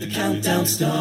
The countdown starts.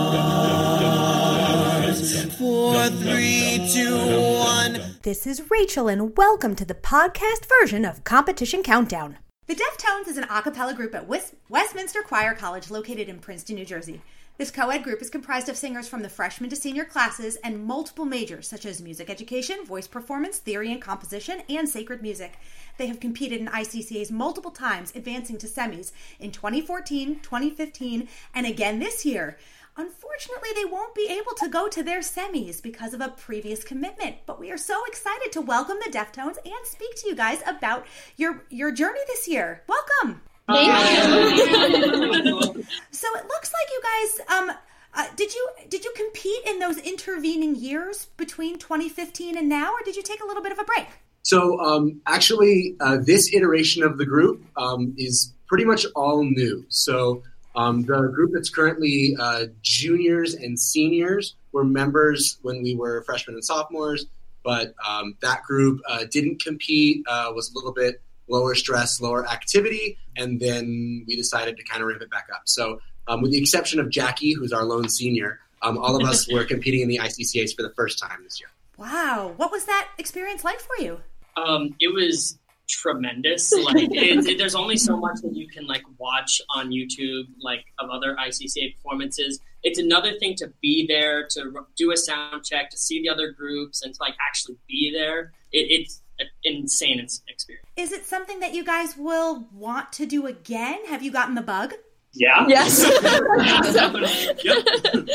Four, three, two, one. This is Rachel, and welcome to the podcast version of Competition Countdown. The Deftones is an a cappella group at West- Westminster Choir College located in Princeton, New Jersey. This co ed group is comprised of singers from the freshman to senior classes and multiple majors such as music education, voice performance, theory and composition, and sacred music. They have competed in ICCAs multiple times, advancing to semis in 2014, 2015, and again this year. Unfortunately, they won't be able to go to their semis because of a previous commitment. But we are so excited to welcome the Deftones and speak to you guys about your your journey this year. Welcome. So it looks like you guys um uh, did you did you compete in those intervening years between 2015 and now, or did you take a little bit of a break? So um, actually, uh, this iteration of the group um, is pretty much all new. So um, the group that's currently uh, juniors and seniors were members when we were freshmen and sophomores, but um, that group uh, didn't compete, uh, was a little bit lower stress, lower activity, and then we decided to kind of ramp it back up. So um, with the exception of Jackie, who's our lone senior, um, all of us were competing in the ICCAs for the first time this year. Wow, what was that experience like for you? Um, it was tremendous. Like, it, it- there's only so much that you can like watch on YouTube, like of other ICCA performances. It's another thing to be there, to r- do a sound check, to see the other groups, and to like actually be there. It, it's an insane experience. Is it something that you guys will want to do again? Have you gotten the bug? Yeah. Yes. Yep.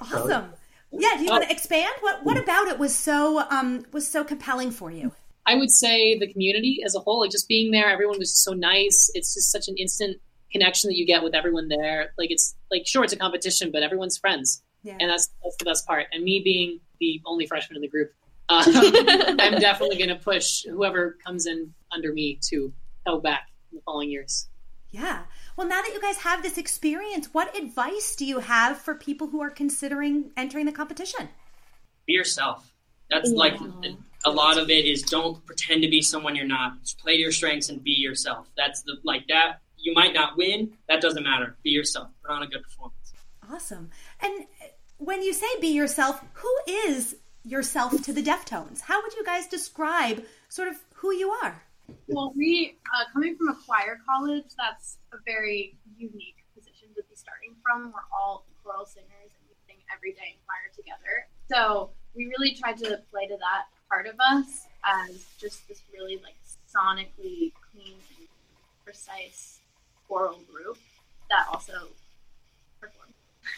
Awesome. Yeah, do you want to expand? What what about it was so um was so compelling for you? I would say the community as a whole, like just being there, everyone was so nice. It's just such an instant connection that you get with everyone there. Like it's like sure it's a competition, but everyone's friends, Yeah. and that's that's the best part. And me being the only freshman in the group, um, I'm definitely going to push whoever comes in under me to go back in the following years. Yeah. Well, now that you guys have this experience, what advice do you have for people who are considering entering the competition? Be yourself. That's like a lot of it is don't pretend to be someone you're not. Just play to your strengths and be yourself. That's the like that. You might not win. That doesn't matter. Be yourself. Put on a good performance. Awesome. And when you say be yourself, who is yourself to the Deftones? How would you guys describe sort of who you are? Well, we uh, coming from a choir college, that's a very unique position to be starting from. We're all choral singers and we sing every day in choir together. So we really tried to play to that part of us as just this really like sonically clean and precise choral group that also.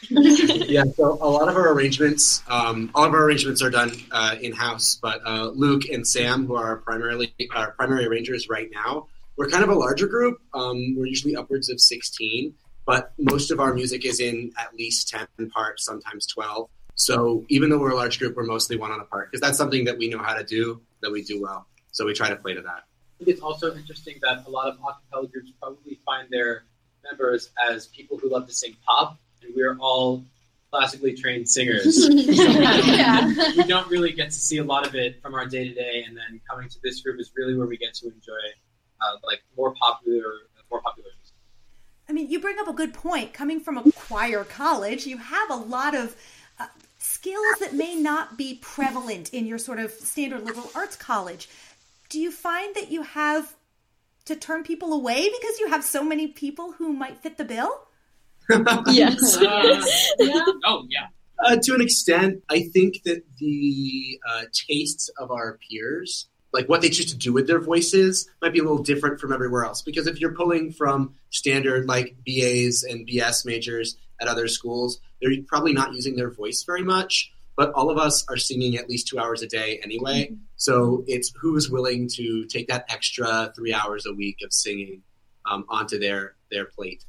yeah, so a lot of our arrangements, um, all of our arrangements are done uh, in house. But uh, Luke and Sam, who are primarily our primary arrangers right now, we're kind of a larger group. Um, we're usually upwards of sixteen, but most of our music is in at least ten parts, sometimes twelve. So even though we're a large group, we're mostly one on a part because that's something that we know how to do, that we do well. So we try to play to that. I think it's also interesting that a lot of acapella groups probably find their members as people who love to sing pop, and we're all classically trained singers. Yeah. we don't really get to see a lot of it from our day to day, and then coming to this group is really where we get to enjoy uh, like more popular, more popular music. I mean, you bring up a good point. Coming from a choir college, you have a lot of uh, skills that may not be prevalent in your sort of standard liberal arts college. Do you find that you have to turn people away because you have so many people who might fit the bill? Yes. Oh yeah. Uh, to an extent, I think that the uh, tastes of our peers, like what they choose to do with their voices, might be a little different from everywhere else. Because if you're pulling from standard like BAs and BS majors at other schools, they're probably not using their voice very much. But all of us are singing at least two hours a day anyway. So it's who's willing to take that extra three hours a week of singing um, onto their their plate.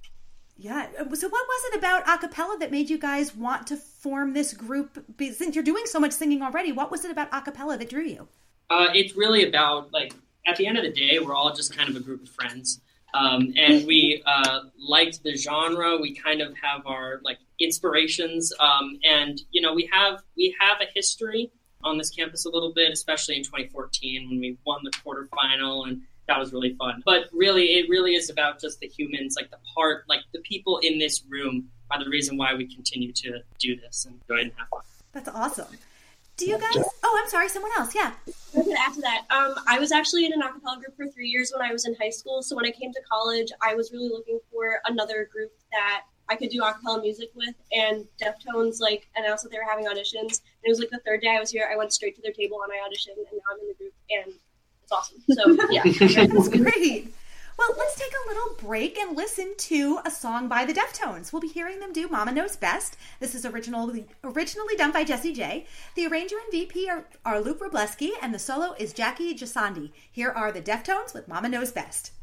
Yeah. So, what was it about a cappella that made you guys want to form this group? Since you're doing so much singing already, what was it about a cappella that drew you? Uh, it's really about like at the end of the day, we're all just kind of a group of friends, um, and we uh, liked the genre. We kind of have our like inspirations, um, and you know, we have we have a history on this campus a little bit, especially in 2014 when we won the quarterfinal and that was really fun. But really, it really is about just the humans, like the part, like the people in this room are the reason why we continue to do this and go ahead and have fun. That's awesome. Do you guys? Oh, I'm sorry. Someone else. Yeah. I could add to that. Um, I was actually in an acapella group for three years when I was in high school. So when I came to college, I was really looking for another group that I could do acapella music with. And Deftones like announced that they were having auditions. And it was like the third day I was here. I went straight to their table and I auditioned, and now I'm in the group, and it's awesome. So yeah. That's great. Well, let's take a little break and listen to a song by the Deftones. We'll be hearing them do Mama Knows Best. This is originally originally done by Jessie J. The arranger and VP are, are Luke Robleski, and the solo is Jackie Jasandi. Here are the Deftones with Mama Knows Best.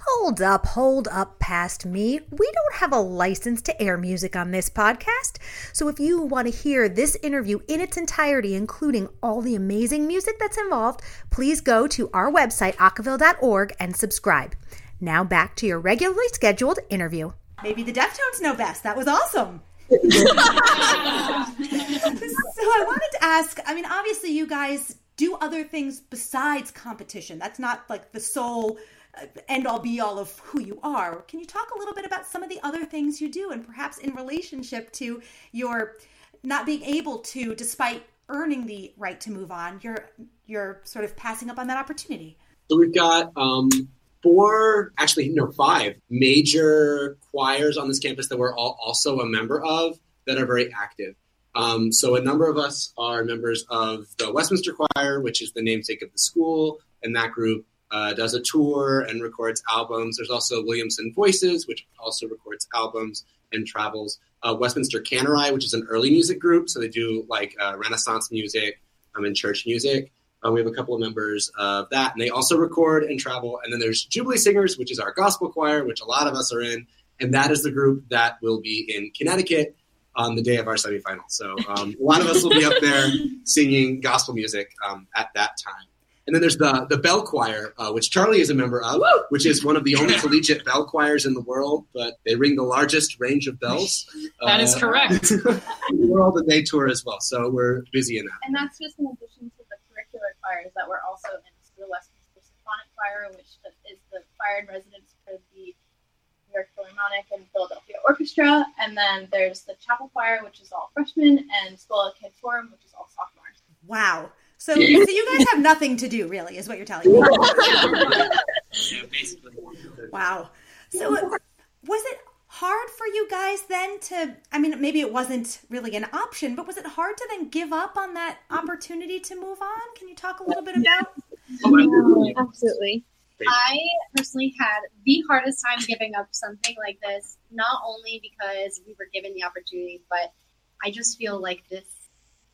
Hold up, hold up past me. We don't have a license to air music on this podcast. So if you want to hear this interview in its entirety, including all the amazing music that's involved, please go to our website, acaville.org, and subscribe. Now back to your regularly scheduled interview. Maybe the Deftones know best. That was awesome. so I wanted to ask I mean, obviously, you guys do other things besides competition. That's not like the sole end all be all of who you are. Can you talk a little bit about some of the other things you do and perhaps in relationship to your not being able to, despite earning the right to move on, you're you're sort of passing up on that opportunity? So we've got um, four, actually, no, five major choirs on this campus that we're all also a member of that are very active. Um, so a number of us are members of the Westminster Choir, which is the namesake of the school, and that group uh, does a tour and records albums. There's also Williamson Voices, which also records albums and travels. Uh, Westminster Kantorei, which is an early music group, so they do like uh, Renaissance music um, and church music. Uh, we have a couple of members of that, and they also record and travel. And then there's Jubilee Singers, which is our gospel choir, which a lot of us are in, and that is the group that will be in Connecticut on the day of our semifinal. So um, a lot of us will be up there singing gospel music um, at that time. And then there's the the bell choir, uh, which Charlie is a member of, which is one of the only collegiate bell choirs in the world. But they ring the largest range of bells. That is correct. in the world, and they tour as well. So we're busy in that. And that's just in addition to the curricular choirs that we're also in. So the Westminster Symphonic Choir, which is the choir in residence for the New York Philharmonic and Philadelphia Orchestra. And then there's the Chapel Choir, which is all freshmen, and Schola Cantorum, which is all sophomores. Wow. So, so you guys have nothing to do, really, is what you're telling me. Yeah, basically. Wow. So, was it hard for you guys then to? I mean, maybe it wasn't really an option, but was it hard to then give up on that opportunity to move on? Can you talk a little bit about? Absolutely. I personally had the hardest time giving up something like this, not only because we were given the opportunity, but I just feel like this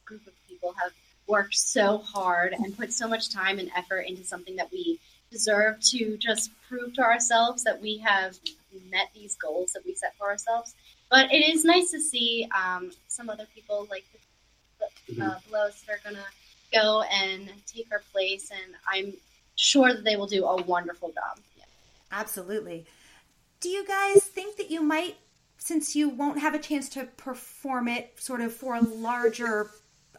group of people have worked so hard and put so much time and effort into something that we deserve to just prove to ourselves that we have met these goals that we set for ourselves. But it is nice to see um, some other people like the uh, below us that are going to go and take our place, and I'm sure that they will do a wonderful job. Yeah. Absolutely. Do you guys think that you might, since you won't have a chance to perform it sort of for a larger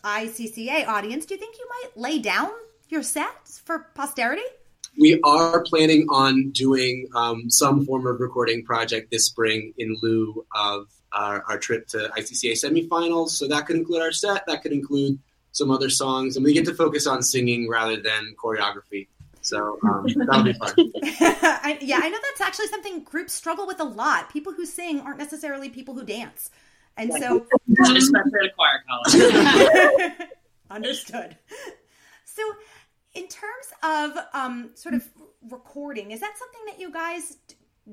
ICCA audience, do you think you might lay down your sets for posterity? We are planning on doing um, some form of recording project this spring in lieu of our, our trip to ICCA semifinals. So that could include our set, that could include some other songs, and we get to focus on singing rather than choreography. So um, that'll be fun. I, yeah, I know that's actually something groups struggle with a lot. People who sing aren't necessarily people who dance. And so, Especially at choir college. understood. So, in terms of um, sort of recording, is that something that you guys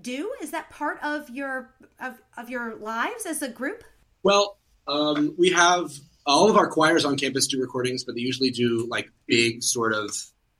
do? Is that part of your of, of your lives as a group? Well, um, we have all of our choirs on campus do recordings, but they usually do like big sort of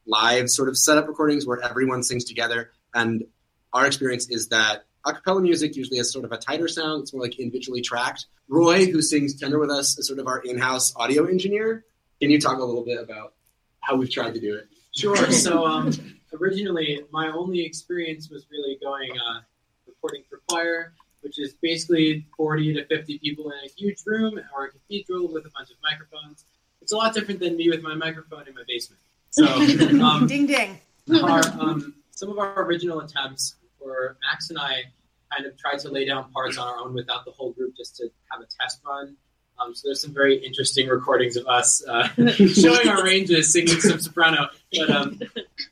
live sort of setup recordings where everyone sings together. And our experience is that a cappella music usually has sort of a tighter sound. It's more like individually tracked. Roy, who sings tenor with us, is sort of our in-house audio engineer. Can you talk a little bit about how we've tried to do it? Sure. So um, originally, my only experience was really going uh, recording for choir, which is basically 40 to 50 people in a huge room or a cathedral with a bunch of microphones. It's a lot different than me with my microphone in my basement. So um, Ding ding. our um, some of our original attempts were Max and I kind of tried to lay down parts on our own without the whole group just to have a test run. Um, so there's some very interesting recordings of us uh, showing our ranges, singing some soprano. But um,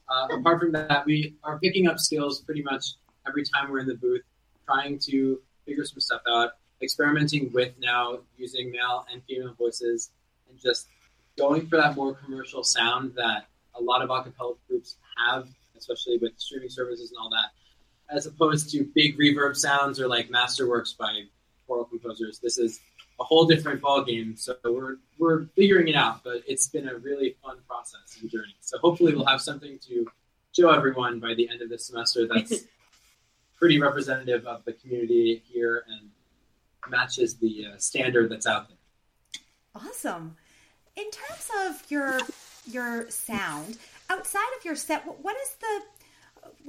uh, apart from that, we are picking up skills pretty much every time we're in the booth, trying to figure some stuff out, experimenting with now using male and female voices, and just going for that more commercial sound that a lot of acapella groups have, especially with streaming services and all that, as opposed to big reverb sounds or like masterworks by choral composers. This is a whole different ball game. So we're we're figuring it out, but it's been a really fun process and journey. So hopefully we'll have something to show everyone by the end of this semester that's pretty representative of the community here and matches the uh, standard that's out there. Awesome. In terms of your your sound, outside of your set, what is the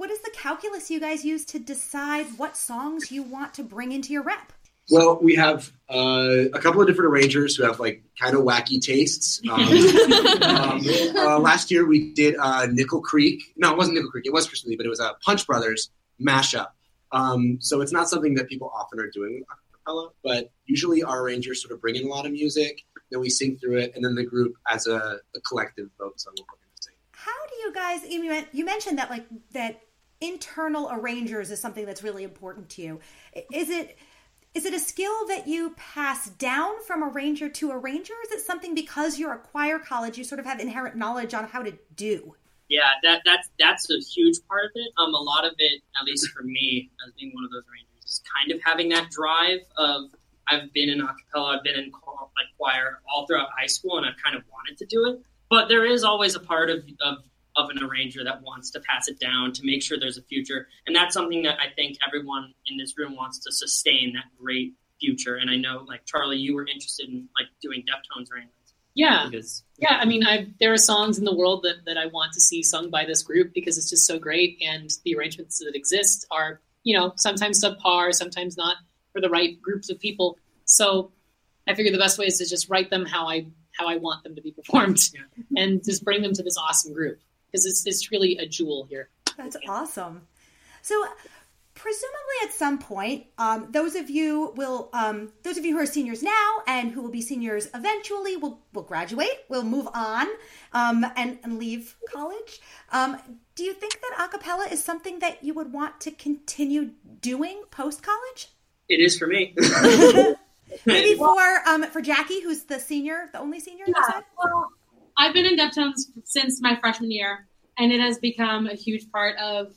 what is the calculus you guys use to decide what songs you want to bring into your rep? Well, we have uh, a couple of different arrangers who have like kind of wacky tastes. Um, um, uh, last year we did uh, Nickel Creek. No, it wasn't Nickel Creek. It was Lee, but it was a Punch Brothers mashup. Um, so it's not something that people often are doing with acapella, but usually our arrangers sort of bring in a lot of music, then we sing through it, and then the group as a, a collective votes on what we're going to sing. How do you guys? You you mentioned that like that internal arrangers is something that's really important to you. Is it? Is it a skill that you pass down from a arranger to a arranger? Is it something because you're a choir college, you sort of have inherent knowledge on how to do? Yeah, that that's that's a huge part of it. Um, a lot of it, at least for me, as being one of those arrangers, is kind of having that drive of I've been in acapella, I've been in like choir all throughout high school, and I've kind of wanted to do it. But there is always a part of, of of an arranger that wants to pass it down to make sure there's a future. And that's something that I think everyone in this room wants to sustain that great future. And I know, like Charlie, you were interested in like doing Deftones arrangements. Yeah, because, yeah. I mean, I, there are songs in the world that, that I want to see sung by this group because it's just so great, and the arrangements that exist are, you know, sometimes subpar, sometimes not for the right groups of people. So I figure the best way is to just write them how I how I want them to be performed, yeah. and just bring them to this awesome group because it's, it's really a jewel here. That's awesome. So, presumably at some point, um, those of you will, um, those of you who are seniors now and who will be seniors eventually will will graduate, will move on, um, and and leave college. Um, do you think that acapella is something that you would want to continue doing post college? It is for me. Maybe for um, for Jackie, who's the senior, the only senior. Yeah, well, I've been in Deftones since my freshman year, and it has become a huge part of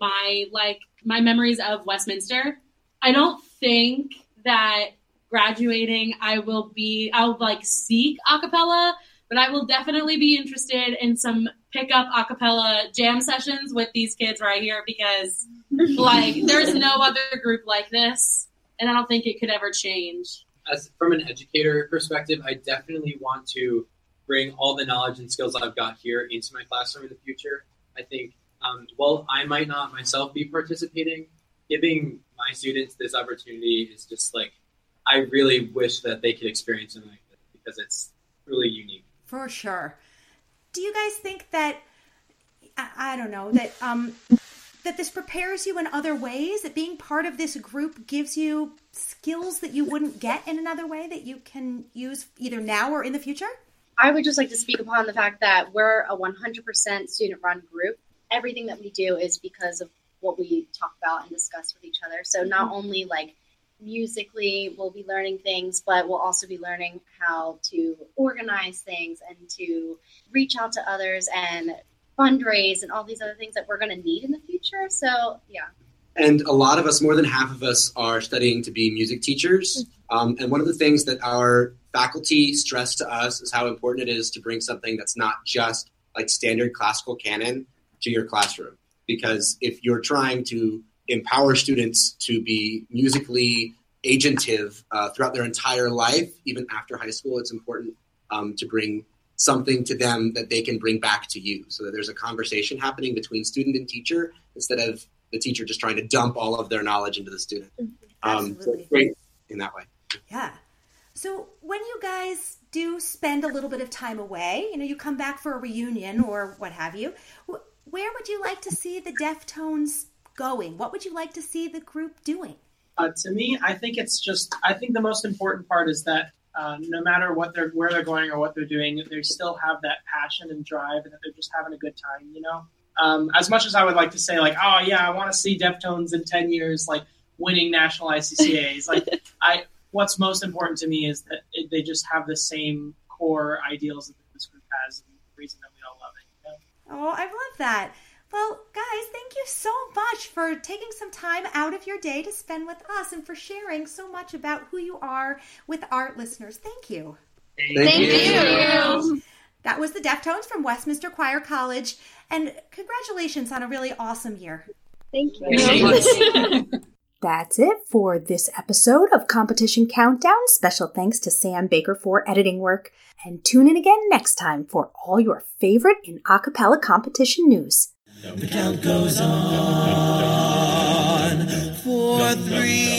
my like my memories of Westminster. I don't think that graduating I will be I'll like seek acapella, but I will definitely be interested in some pickup acapella jam sessions with these kids right here because like there's no other group like this and I don't think it could ever change. As from an educator perspective, I definitely want to bring all the knowledge and skills I've got here into my classroom in the future. I think, um, while I might not myself be participating, giving my students this opportunity is just like, I really wish that they could experience something like this because it's really unique. For sure. Do you guys think that, I, I don't know, that, um, that this prepares you in other ways that being part of this group gives you skills that you wouldn't get in another way that you can use either now or in the future I would just like to speak upon the fact that we're a 100% student run group. Everything that we do is because of what we talk about and discuss with each other. So not mm-hmm. only like musically we'll be learning things, but we'll also be learning how to organize things and to reach out to others and fundraise and all these other things that we're going to need in the future. So, yeah. And a lot of us, more than half of us, are studying to be music teachers. Mm-hmm. Um, and one of the things that our faculty stress to us is how important it is to bring something that's not just like standard classical canon to your classroom. Because if you're trying to empower students to be musically agentive uh, throughout their entire life, even after high school, it's important um, to bring something to them that they can bring back to you so that there's a conversation happening between student and teacher instead of the teacher just trying to dump all of their knowledge into the student. Um, so great in that way. Yeah. So when you guys do spend a little bit of time away, you know, you come back for a reunion or what have you. Where would you like to see the Deftones going? What would you like to see the group doing? Uh, to me, I think it's just. I think the most important part is that uh, no matter what they're where they're going or what they're doing, they still have that passion and drive, and that they're just having a good time. You know, um, as much as I would like to say, like, oh yeah, I want to see Deftones in ten years, like winning national ICCAs. like, I what's most important to me is that it, they just have the same core ideals that this group has, and the reason that we all love it. You know? Oh, I love that. Well, guys, thank you so much for taking some time out of your day to spend with us and for sharing so much about who you are with our listeners. Thank you. Thank, thank you. you. That was the Deftones from Westminster Choir College, and congratulations on a really awesome year. Thank you. That's it for this episode of Competition Countdown. Special thanks to Sam Baker for editing work. And tune in again next time for all your favorite in acapella competition news. The count goes on. Four, three,